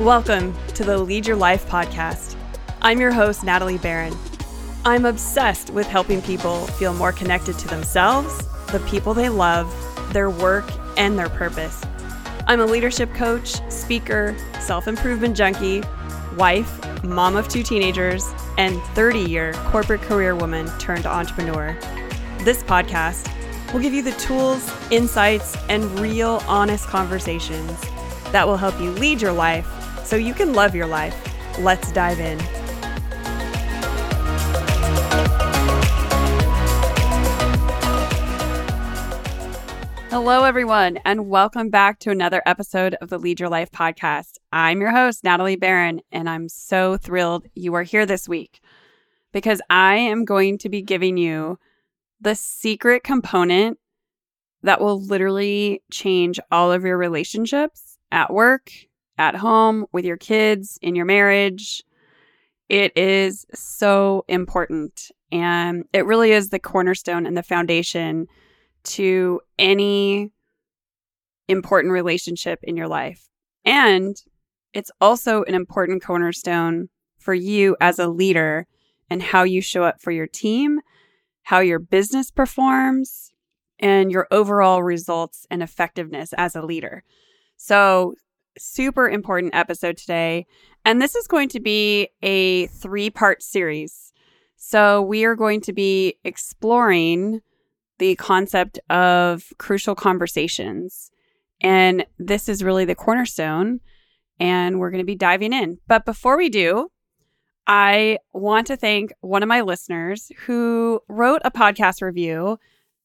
Welcome to the Lead Your Life podcast. I'm your host, Natalie Barron. I'm obsessed with helping people feel more connected to themselves, the people they love, their work, and their purpose. I'm a leadership coach, speaker, self improvement junkie, wife, mom of two teenagers, and 30 year corporate career woman turned entrepreneur. This podcast will give you the tools, insights, and real honest conversations that will help you lead your life so you can love your life. Let's dive in. Hello, everyone, and welcome back to another episode of the Lead Your Life podcast. I'm your host, Natalie Barron, and I'm so thrilled you are here this week because I am going to be giving you the secret component that will literally change all of your relationships at work, at home, with your kids, in your marriage. It is so important. And it really is the cornerstone and the foundation to any important relationship in your life. And it's also an important cornerstone for you as a leader and how you show up for your team, how your business performs, and your overall results and effectiveness as a leader. So, super important episode today. And this is going to be a three part series. So, we are going to be exploring the concept of crucial conversations. And this is really the cornerstone. And we're going to be diving in. But before we do, I want to thank one of my listeners who wrote a podcast review.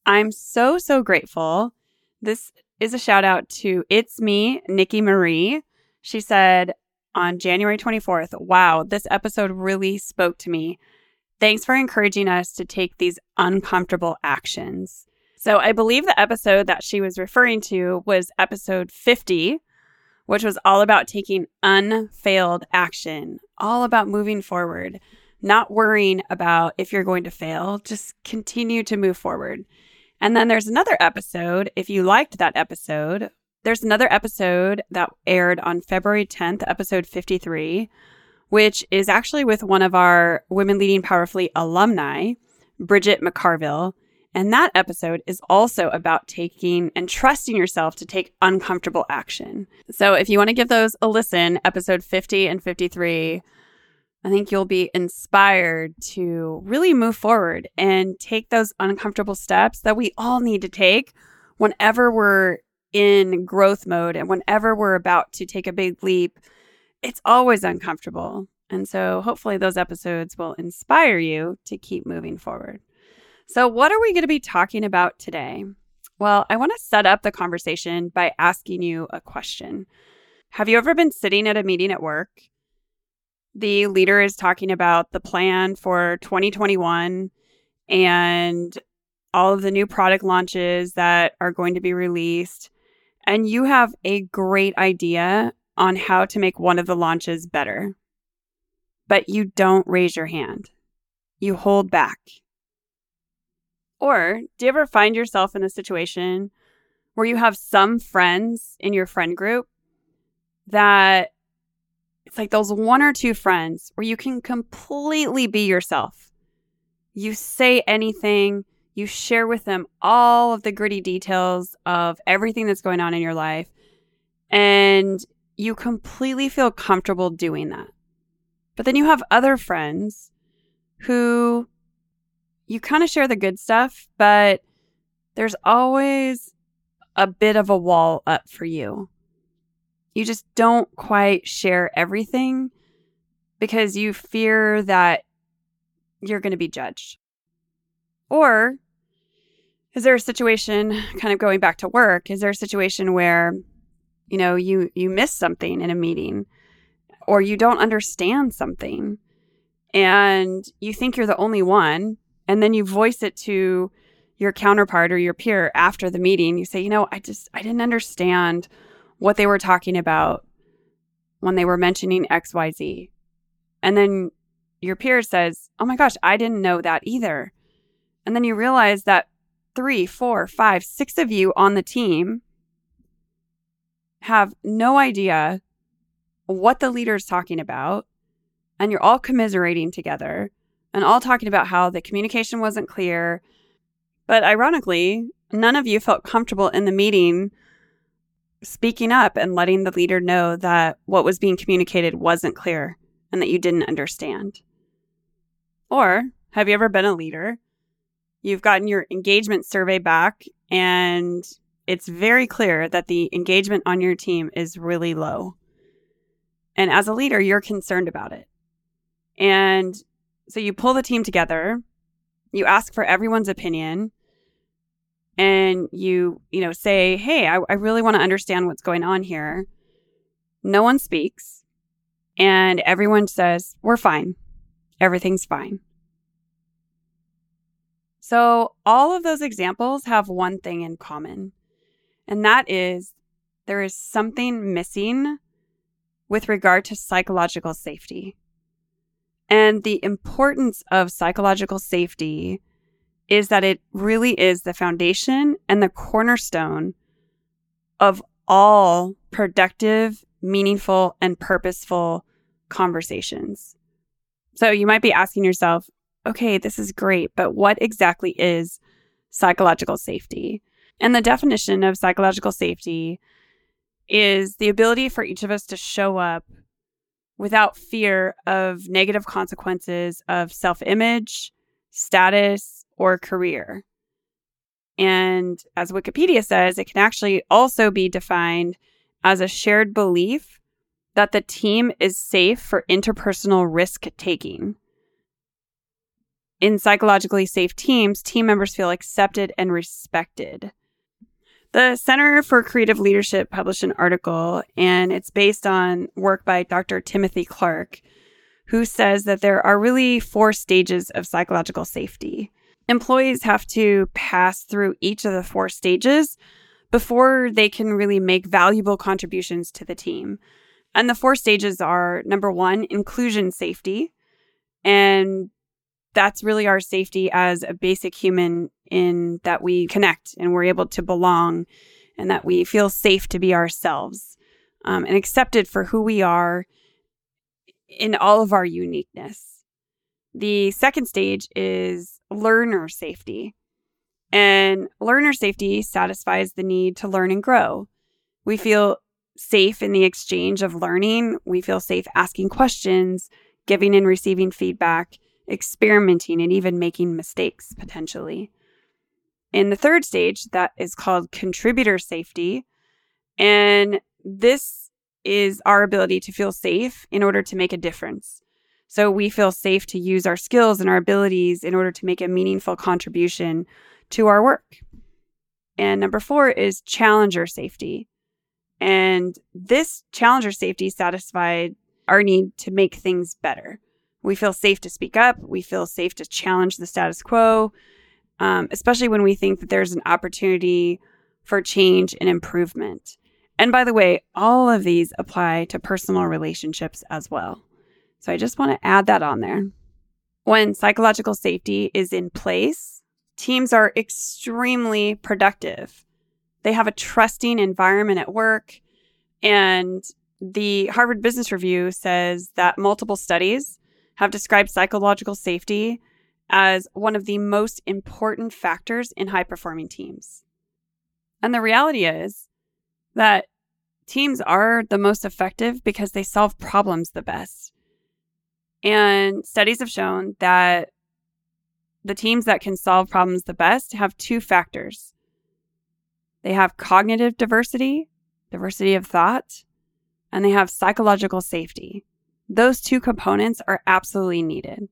I'm so, so grateful. This is a shout out to It's Me, Nikki Marie. She said on January 24th, Wow, this episode really spoke to me. Thanks for encouraging us to take these uncomfortable actions. So I believe the episode that she was referring to was episode 50, which was all about taking unfailed action, all about moving forward, not worrying about if you're going to fail, just continue to move forward. And then there's another episode, if you liked that episode, there's another episode that aired on February 10th, episode 53, which is actually with one of our Women Leading Powerfully alumni, Bridget McCarville. And that episode is also about taking and trusting yourself to take uncomfortable action. So if you want to give those a listen, episode 50 and 53, I think you'll be inspired to really move forward and take those uncomfortable steps that we all need to take whenever we're in growth mode and whenever we're about to take a big leap. It's always uncomfortable. And so hopefully those episodes will inspire you to keep moving forward. So, what are we going to be talking about today? Well, I want to set up the conversation by asking you a question. Have you ever been sitting at a meeting at work? The leader is talking about the plan for 2021 and all of the new product launches that are going to be released. And you have a great idea on how to make one of the launches better, but you don't raise your hand. You hold back or do you ever find yourself in a situation where you have some friends in your friend group that it's like those one or two friends where you can completely be yourself? You say anything, you share with them all of the gritty details of everything that's going on in your life, and you completely feel comfortable doing that. But then you have other friends who you kind of share the good stuff, but there's always a bit of a wall up for you. You just don't quite share everything because you fear that you're going to be judged. Or is there a situation kind of going back to work? Is there a situation where you know you you miss something in a meeting or you don't understand something and you think you're the only one and then you voice it to your counterpart or your peer after the meeting you say you know i just i didn't understand what they were talking about when they were mentioning xyz and then your peer says oh my gosh i didn't know that either and then you realize that three four five six of you on the team have no idea what the leader is talking about, and you're all commiserating together and all talking about how the communication wasn't clear. But ironically, none of you felt comfortable in the meeting speaking up and letting the leader know that what was being communicated wasn't clear and that you didn't understand. Or have you ever been a leader? You've gotten your engagement survey back, and it's very clear that the engagement on your team is really low. And as a leader, you're concerned about it. And so you pull the team together, you ask for everyone's opinion, and you, you know, say, Hey, I, I really want to understand what's going on here. No one speaks. And everyone says, We're fine. Everything's fine. So, all of those examples have one thing in common, and that is there is something missing with regard to psychological safety. And the importance of psychological safety is that it really is the foundation and the cornerstone of all productive, meaningful, and purposeful conversations. So you might be asking yourself, okay, this is great, but what exactly is psychological safety? And the definition of psychological safety is the ability for each of us to show up without fear of negative consequences of self image, status, or career. And as Wikipedia says, it can actually also be defined as a shared belief that the team is safe for interpersonal risk taking. In psychologically safe teams, team members feel accepted and respected. The Center for Creative Leadership published an article, and it's based on work by Dr. Timothy Clark, who says that there are really four stages of psychological safety. Employees have to pass through each of the four stages before they can really make valuable contributions to the team. And the four stages are number one, inclusion safety. And that's really our safety as a basic human in that we connect and we're able to belong and that we feel safe to be ourselves um, and accepted for who we are in all of our uniqueness. The second stage is learner safety. And learner safety satisfies the need to learn and grow. We feel safe in the exchange of learning. We feel safe asking questions, giving and receiving feedback, experimenting, and even making mistakes potentially. In the third stage, that is called contributor safety. And this is our ability to feel safe in order to make a difference. So we feel safe to use our skills and our abilities in order to make a meaningful contribution to our work. And number four is challenger safety. And this challenger safety satisfied our need to make things better. We feel safe to speak up. We feel safe to challenge the status quo, um, especially when we think that there's an opportunity for change and improvement. And by the way, all of these apply to personal relationships as well. So I just want to add that on there. When psychological safety is in place, teams are extremely productive. They have a trusting environment at work. And the Harvard Business Review says that multiple studies have described psychological safety as one of the most important factors in high performing teams. And the reality is that teams are the most effective because they solve problems the best. And studies have shown that the teams that can solve problems the best have two factors they have cognitive diversity, diversity of thought, and they have psychological safety. Those two components are absolutely needed.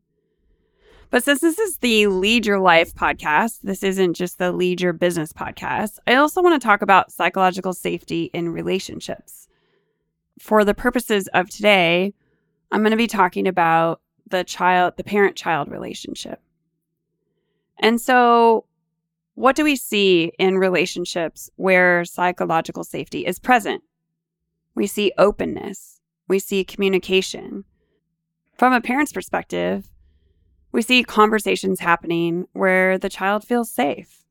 But since this is the Lead Your Life podcast, this isn't just the Lead Your Business podcast, I also want to talk about psychological safety in relationships. For the purposes of today, I'm going to be talking about the child, the parent child relationship. And so, what do we see in relationships where psychological safety is present? We see openness, we see communication. From a parent's perspective, we see conversations happening where the child feels safe.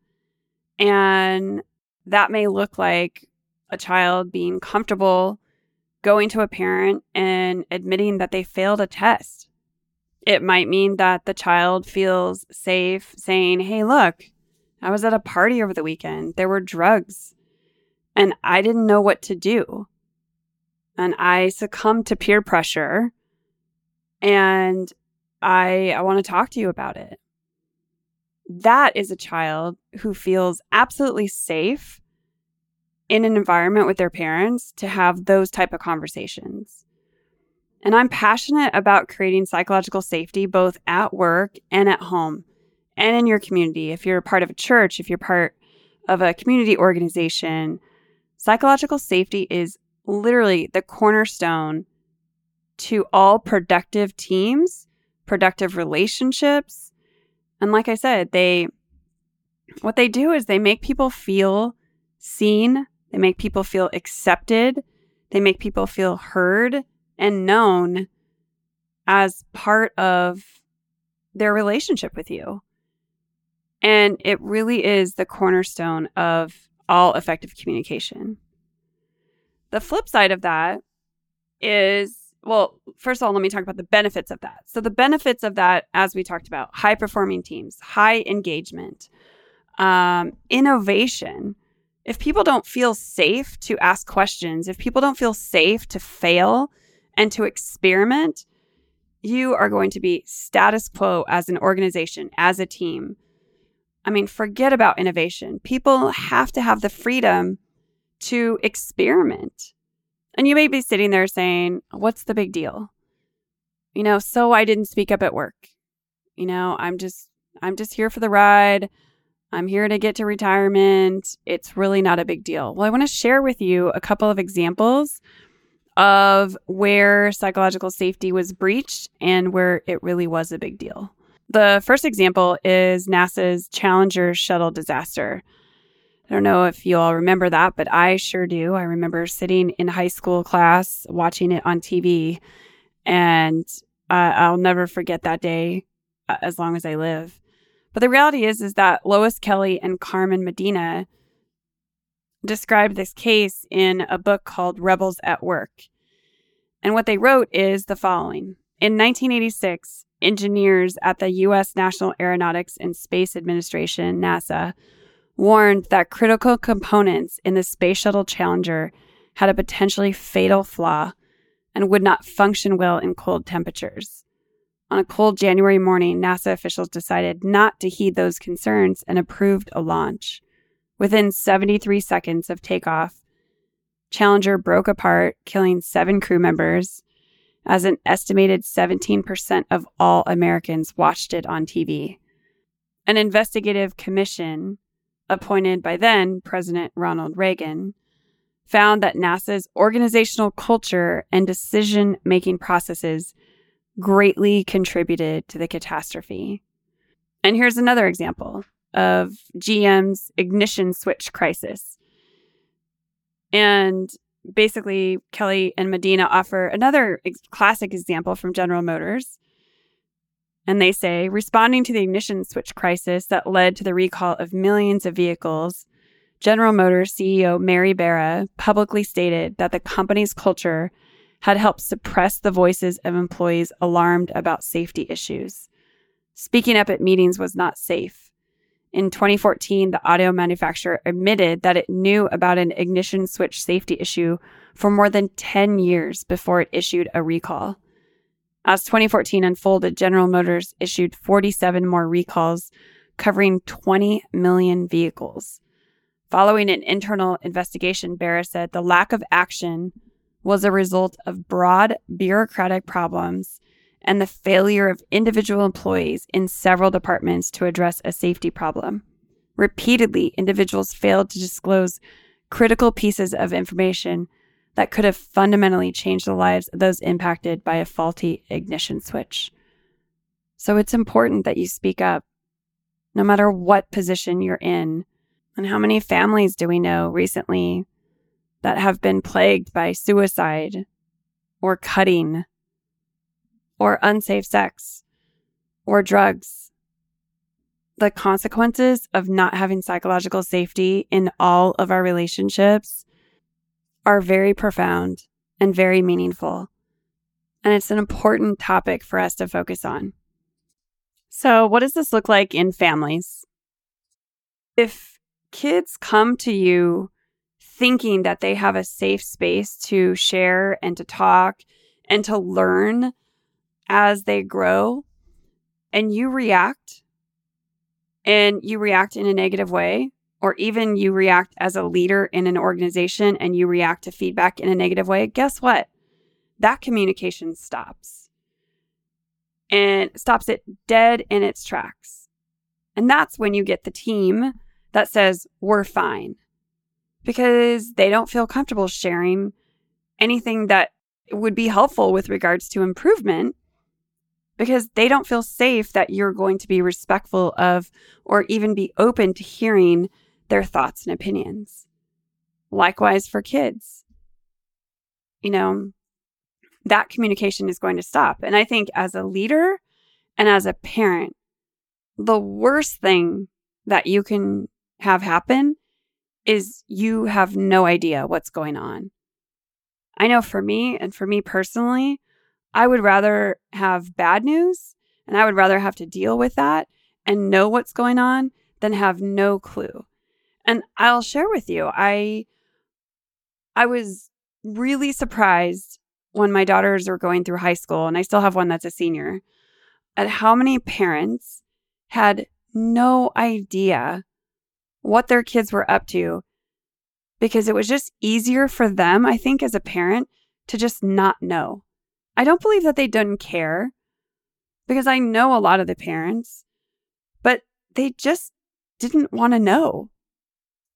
And that may look like a child being comfortable going to a parent and admitting that they failed a test. It might mean that the child feels safe saying, Hey, look, I was at a party over the weekend. There were drugs and I didn't know what to do. And I succumbed to peer pressure and I, I want to talk to you about it. That is a child who feels absolutely safe in an environment with their parents to have those type of conversations. And I'm passionate about creating psychological safety both at work and at home and in your community. If you're a part of a church, if you're part of a community organization, psychological safety is literally the cornerstone to all productive teams, productive relationships. And like I said, they what they do is they make people feel seen, they make people feel accepted, they make people feel heard and known as part of their relationship with you. And it really is the cornerstone of all effective communication. The flip side of that is well, first of all, let me talk about the benefits of that. So, the benefits of that, as we talked about, high performing teams, high engagement, um, innovation. If people don't feel safe to ask questions, if people don't feel safe to fail, and to experiment, you are going to be status quo as an organization, as a team. I mean, forget about innovation. People have to have the freedom to experiment. And you may be sitting there saying, What's the big deal? You know, so I didn't speak up at work. You know, I'm just I'm just here for the ride. I'm here to get to retirement. It's really not a big deal. Well, I want to share with you a couple of examples of where psychological safety was breached and where it really was a big deal. The first example is NASA's Challenger shuttle disaster. I don't know if you all remember that, but I sure do. I remember sitting in high school class watching it on TV, and uh, I'll never forget that day uh, as long as I live. But the reality is, is that Lois Kelly and Carmen Medina described this case in a book called Rebels at Work. And what they wrote is the following In 1986, engineers at the U.S. National Aeronautics and Space Administration, NASA, warned that critical components in the Space Shuttle Challenger had a potentially fatal flaw and would not function well in cold temperatures. On a cold January morning, NASA officials decided not to heed those concerns and approved a launch. Within 73 seconds of takeoff, Challenger broke apart, killing seven crew members, as an estimated 17% of all Americans watched it on TV. An investigative commission, appointed by then President Ronald Reagan, found that NASA's organizational culture and decision making processes greatly contributed to the catastrophe. And here's another example of GM's ignition switch crisis. And basically, Kelly and Medina offer another ex- classic example from General Motors. And they say, responding to the ignition switch crisis that led to the recall of millions of vehicles, General Motors CEO Mary Barra publicly stated that the company's culture had helped suppress the voices of employees alarmed about safety issues. Speaking up at meetings was not safe. In 2014, the auto manufacturer admitted that it knew about an ignition switch safety issue for more than 10 years before it issued a recall. As 2014 unfolded, General Motors issued 47 more recalls covering 20 million vehicles. Following an internal investigation, Barra said the lack of action was a result of broad bureaucratic problems and the failure of individual employees in several departments to address a safety problem. Repeatedly, individuals failed to disclose critical pieces of information that could have fundamentally changed the lives of those impacted by a faulty ignition switch. So it's important that you speak up, no matter what position you're in. And how many families do we know recently that have been plagued by suicide or cutting or unsafe sex or drugs. The consequences of not having psychological safety in all of our relationships are very profound and very meaningful. And it's an important topic for us to focus on. So, what does this look like in families? If kids come to you thinking that they have a safe space to share and to talk and to learn as they grow, and you react, and you react in a negative way, or even you react as a leader in an organization and you react to feedback in a negative way, guess what? That communication stops and stops it dead in its tracks. And that's when you get the team that says, we're fine because they don't feel comfortable sharing anything that would be helpful with regards to improvement because they don't feel safe that you're going to be respectful of or even be open to hearing their thoughts and opinions. Likewise for kids. You know, that communication is going to stop. And I think as a leader and as a parent, the worst thing that you can have happen is you have no idea what's going on. I know for me and for me personally, I would rather have bad news and I would rather have to deal with that and know what's going on than have no clue. And I'll share with you, I I was really surprised when my daughters were going through high school and I still have one that's a senior at how many parents had no idea what their kids were up to because it was just easier for them, I think, as a parent to just not know. I don't believe that they didn't care because I know a lot of the parents, but they just didn't want to know.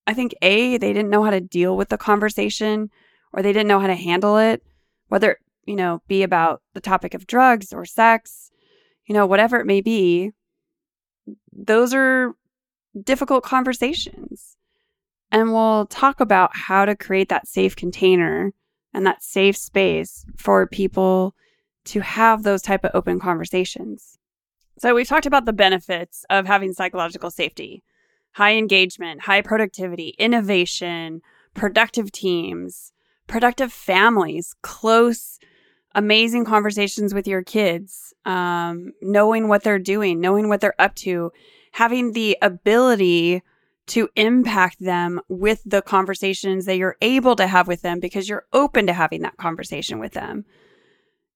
I think A, they didn't know how to deal with the conversation or they didn't know how to handle it, whether, it, you know, be about the topic of drugs or sex, you know, whatever it may be. Those are difficult conversations. And we'll talk about how to create that safe container and that safe space for people to have those type of open conversations. So we've talked about the benefits of having psychological safety high engagement, high productivity, innovation, productive teams, productive families, close, amazing conversations with your kids, um, knowing what they're doing, knowing what they're up to, having the ability to impact them with the conversations that you're able to have with them because you're open to having that conversation with them.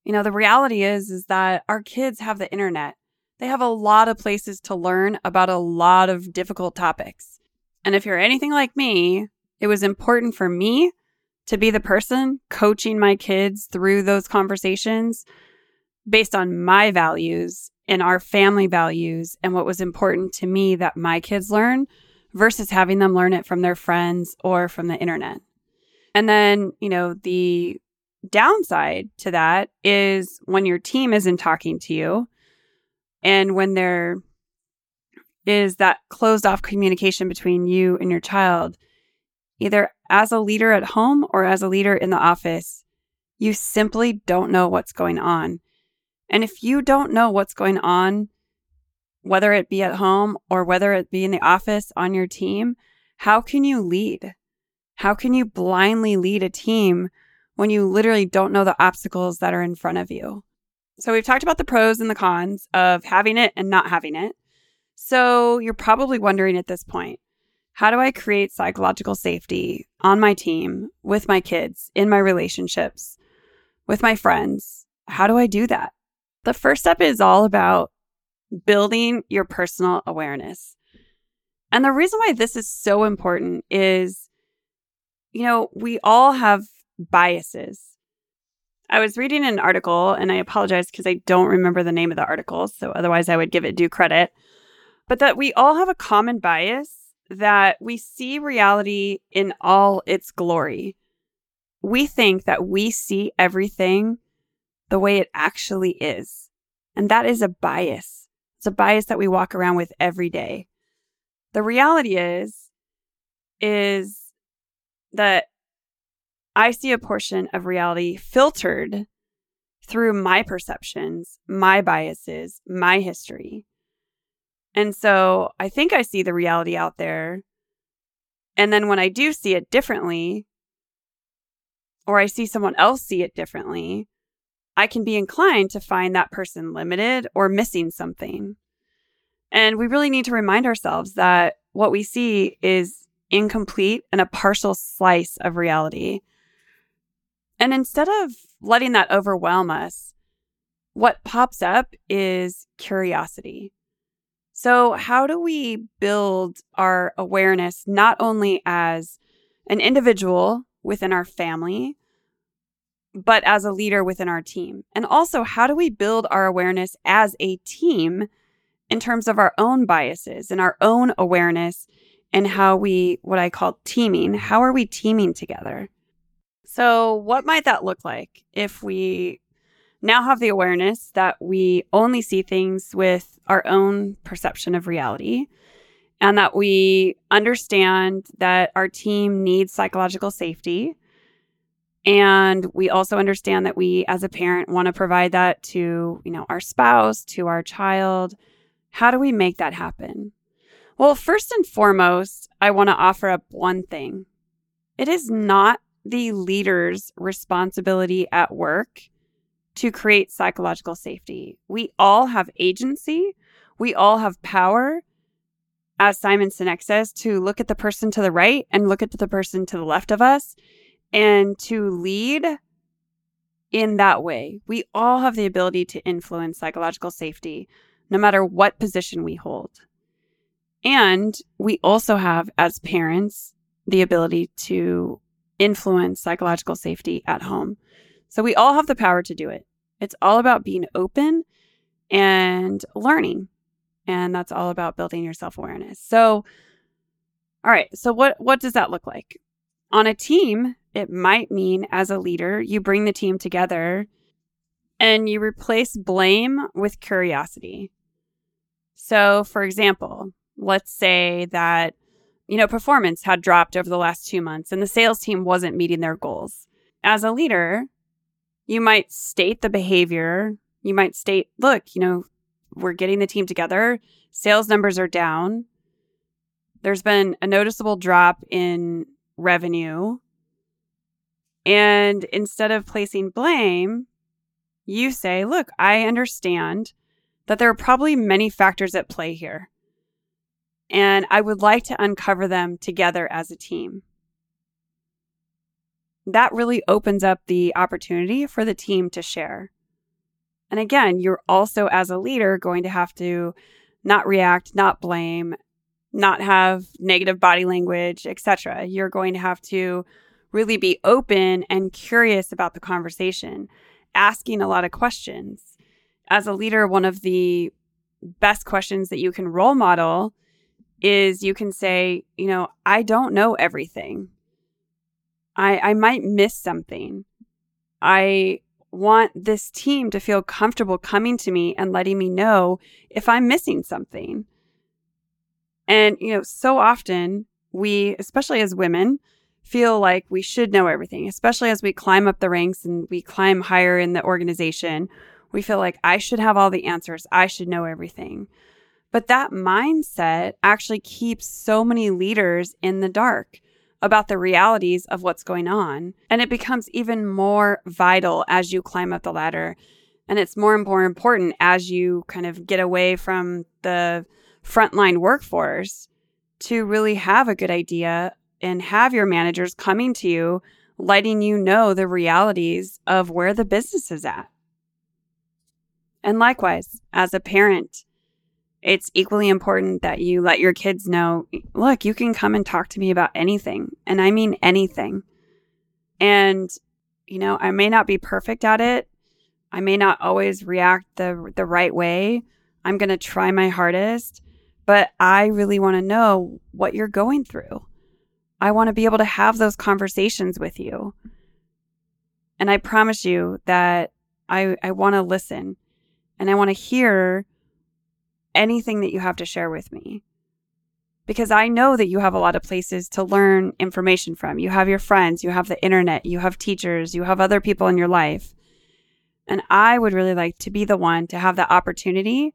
You know, the reality is is that our kids have the internet they have a lot of places to learn about a lot of difficult topics. And if you're anything like me, it was important for me to be the person coaching my kids through those conversations based on my values and our family values and what was important to me that my kids learn versus having them learn it from their friends or from the internet. And then, you know, the downside to that is when your team isn't talking to you and when there is that closed off communication between you and your child, either as a leader at home or as a leader in the office, you simply don't know what's going on. And if you don't know what's going on, whether it be at home or whether it be in the office on your team, how can you lead? How can you blindly lead a team when you literally don't know the obstacles that are in front of you? So we've talked about the pros and the cons of having it and not having it. So you're probably wondering at this point, how do I create psychological safety on my team, with my kids, in my relationships, with my friends? How do I do that? The first step is all about building your personal awareness. And the reason why this is so important is, you know, we all have biases. I was reading an article and I apologize because I don't remember the name of the article. So otherwise, I would give it due credit. But that we all have a common bias that we see reality in all its glory. We think that we see everything the way it actually is. And that is a bias. It's a bias that we walk around with every day. The reality is, is that I see a portion of reality filtered through my perceptions, my biases, my history. And so I think I see the reality out there. And then when I do see it differently, or I see someone else see it differently, I can be inclined to find that person limited or missing something. And we really need to remind ourselves that what we see is incomplete and a partial slice of reality. And instead of letting that overwhelm us, what pops up is curiosity. So, how do we build our awareness not only as an individual within our family, but as a leader within our team? And also, how do we build our awareness as a team in terms of our own biases and our own awareness and how we, what I call teaming, how are we teaming together? So, what might that look like if we now have the awareness that we only see things with our own perception of reality and that we understand that our team needs psychological safety? And we also understand that we as a parent want to provide that to, you know, our spouse, to our child. How do we make that happen? Well, first and foremost, I want to offer up one thing. It is not the leader's responsibility at work to create psychological safety. We all have agency, we all have power. As Simon Sinek says, to look at the person to the right and look at the person to the left of us and to lead in that way. We all have the ability to influence psychological safety, no matter what position we hold. And we also have, as parents, the ability to influence psychological safety at home. So we all have the power to do it. It's all about being open and learning. And that's all about building your self-awareness. So all right, so what what does that look like? On a team, it might mean as a leader, you bring the team together and you replace blame with curiosity. So, for example, let's say that you know, performance had dropped over the last two months and the sales team wasn't meeting their goals. As a leader, you might state the behavior. You might state, look, you know, we're getting the team together. Sales numbers are down. There's been a noticeable drop in revenue. And instead of placing blame, you say, look, I understand that there are probably many factors at play here. And I would like to uncover them together as a team. That really opens up the opportunity for the team to share. And again, you're also, as a leader, going to have to not react, not blame, not have negative body language, etc. You're going to have to really be open and curious about the conversation, asking a lot of questions. As a leader, one of the best questions that you can role model is you can say, you know, I don't know everything. I I might miss something. I want this team to feel comfortable coming to me and letting me know if I'm missing something. And you know, so often we, especially as women, feel like we should know everything, especially as we climb up the ranks and we climb higher in the organization. We feel like I should have all the answers. I should know everything. But that mindset actually keeps so many leaders in the dark about the realities of what's going on. And it becomes even more vital as you climb up the ladder. And it's more and more important as you kind of get away from the frontline workforce to really have a good idea and have your managers coming to you, letting you know the realities of where the business is at. And likewise, as a parent, it's equally important that you let your kids know look, you can come and talk to me about anything. And I mean anything. And, you know, I may not be perfect at it. I may not always react the, the right way. I'm going to try my hardest, but I really want to know what you're going through. I want to be able to have those conversations with you. And I promise you that I, I want to listen and I want to hear anything that you have to share with me. Because I know that you have a lot of places to learn information from. You have your friends, you have the internet, you have teachers, you have other people in your life. And I would really like to be the one to have the opportunity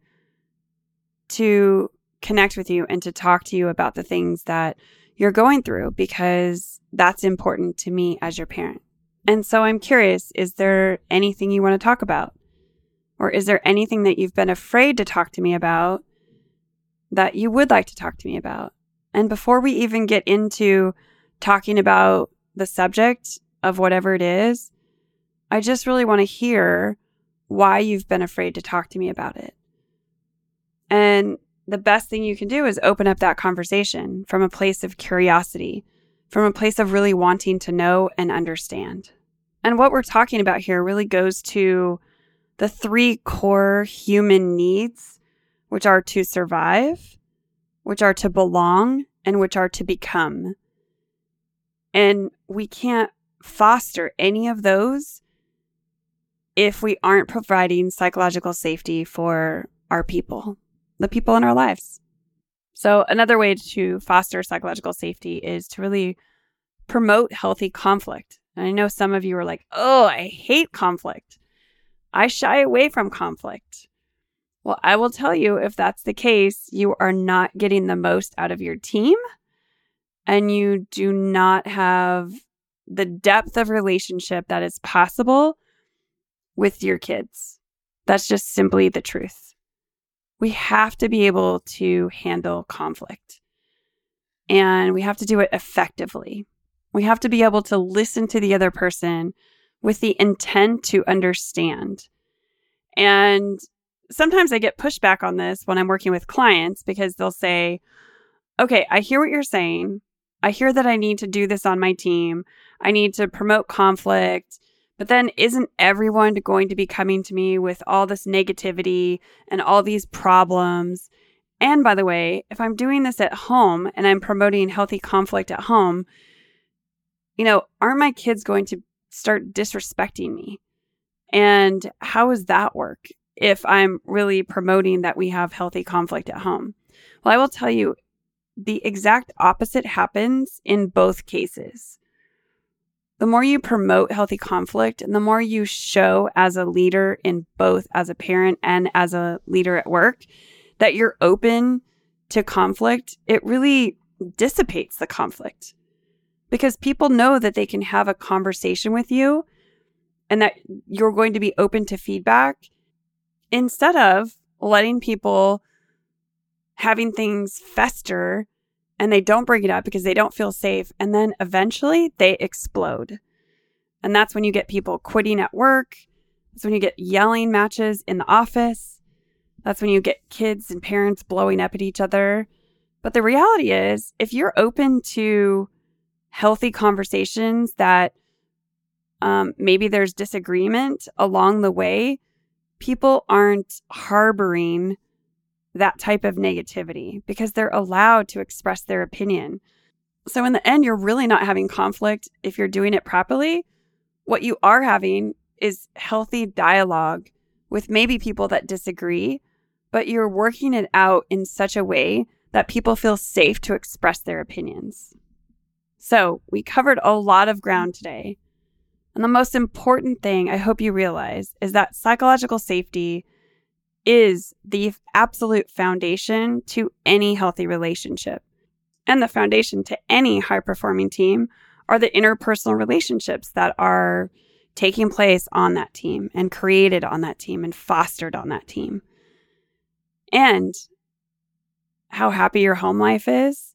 to connect with you and to talk to you about the things that you're going through because that's important to me as your parent. And so I'm curious is there anything you want to talk about? Or is there anything that you've been afraid to talk to me about that you would like to talk to me about? And before we even get into talking about the subject of whatever it is, I just really want to hear why you've been afraid to talk to me about it. And the best thing you can do is open up that conversation from a place of curiosity, from a place of really wanting to know and understand. And what we're talking about here really goes to the three core human needs, which are to survive, which are to belong, and which are to become. And we can't foster any of those if we aren't providing psychological safety for our people the people in our lives. So, another way to foster psychological safety is to really promote healthy conflict. And I know some of you are like, oh, I hate conflict. I shy away from conflict. Well, I will tell you if that's the case, you are not getting the most out of your team and you do not have the depth of relationship that is possible with your kids. That's just simply the truth we have to be able to handle conflict and we have to do it effectively. We have to be able to listen to the other person with the intent to understand. And sometimes I get pushback on this when I'm working with clients because they'll say, okay, I hear what you're saying. I hear that I need to do this on my team. I need to promote conflict. But then, isn't everyone going to be coming to me with all this negativity and all these problems? And by the way, if I'm doing this at home and I'm promoting healthy conflict at home, you know, aren't my kids going to start disrespecting me? And how does that work if I'm really promoting that we have healthy conflict at home? Well, I will tell you the exact opposite happens in both cases the more you promote healthy conflict and the more you show as a leader in both as a parent and as a leader at work that you're open to conflict, it really dissipates the conflict. Because people know that they can have a conversation with you and that you're going to be open to feedback instead of letting people having things fester and they don't bring it up because they don't feel safe. And then eventually they explode. And that's when you get people quitting at work. That's when you get yelling matches in the office. That's when you get kids and parents blowing up at each other. But the reality is, if you're open to healthy conversations that um, maybe there's disagreement along the way, people aren't harboring that type of negativity because they're allowed to express their opinion. So, in the end, you're really not having conflict if you're doing it properly. What you are having is healthy dialogue with maybe people that disagree, but you're working it out in such a way that people feel safe to express their opinions. So, we covered a lot of ground today. And the most important thing I hope you realize is that psychological safety is the absolute foundation to any healthy relationship. And the foundation to any high performing team are the interpersonal relationships that are taking place on that team and created on that team and fostered on that team. And how happy your home life is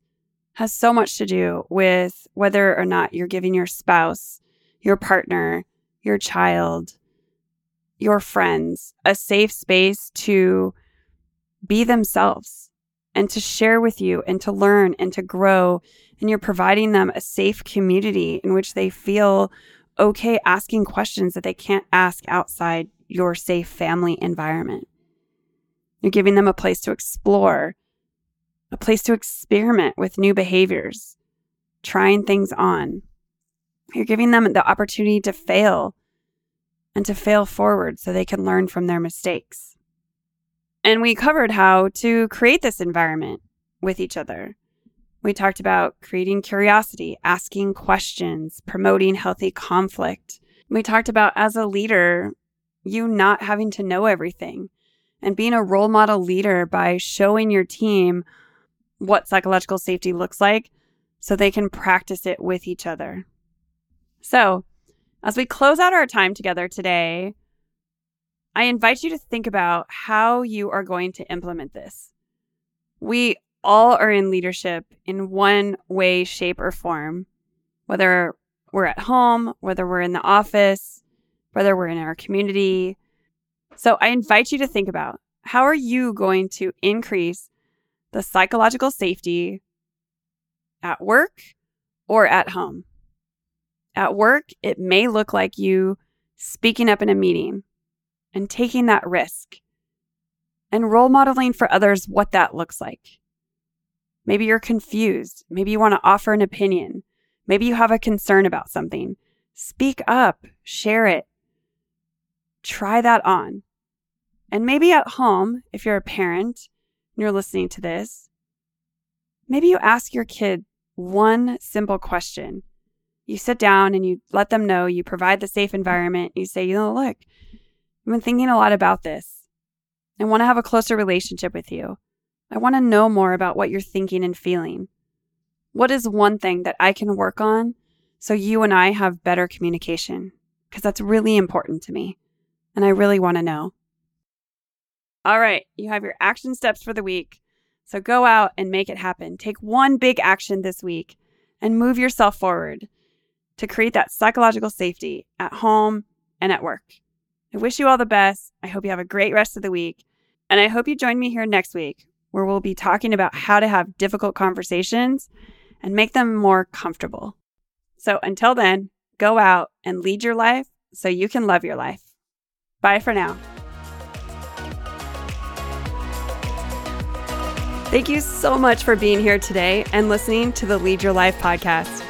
has so much to do with whether or not you're giving your spouse, your partner, your child, your friends a safe space to be themselves and to share with you and to learn and to grow. And you're providing them a safe community in which they feel okay asking questions that they can't ask outside your safe family environment. You're giving them a place to explore, a place to experiment with new behaviors, trying things on. You're giving them the opportunity to fail and to fail forward so they can learn from their mistakes. And we covered how to create this environment with each other. We talked about creating curiosity, asking questions, promoting healthy conflict. We talked about as a leader, you not having to know everything and being a role model leader by showing your team what psychological safety looks like so they can practice it with each other. So, As we close out our time together today, I invite you to think about how you are going to implement this. We all are in leadership in one way, shape, or form, whether we're at home, whether we're in the office, whether we're in our community. So I invite you to think about how are you going to increase the psychological safety at work or at home? At work, it may look like you speaking up in a meeting and taking that risk and role modeling for others what that looks like. Maybe you're confused. Maybe you want to offer an opinion. Maybe you have a concern about something. Speak up, share it. Try that on. And maybe at home, if you're a parent and you're listening to this, maybe you ask your kid one simple question. You sit down and you let them know, you provide the safe environment. You say, you know, look, I've been thinking a lot about this. I want to have a closer relationship with you. I want to know more about what you're thinking and feeling. What is one thing that I can work on so you and I have better communication? Because that's really important to me. And I really want to know. All right, you have your action steps for the week. So go out and make it happen. Take one big action this week and move yourself forward to create that psychological safety at home and at work. I wish you all the best. I hope you have a great rest of the week. And I hope you join me here next week where we'll be talking about how to have difficult conversations and make them more comfortable. So until then, go out and lead your life so you can love your life. Bye for now. Thank you so much for being here today and listening to the Lead Your Life podcast.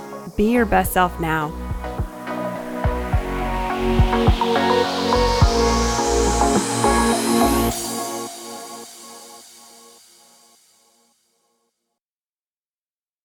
Be your best self now.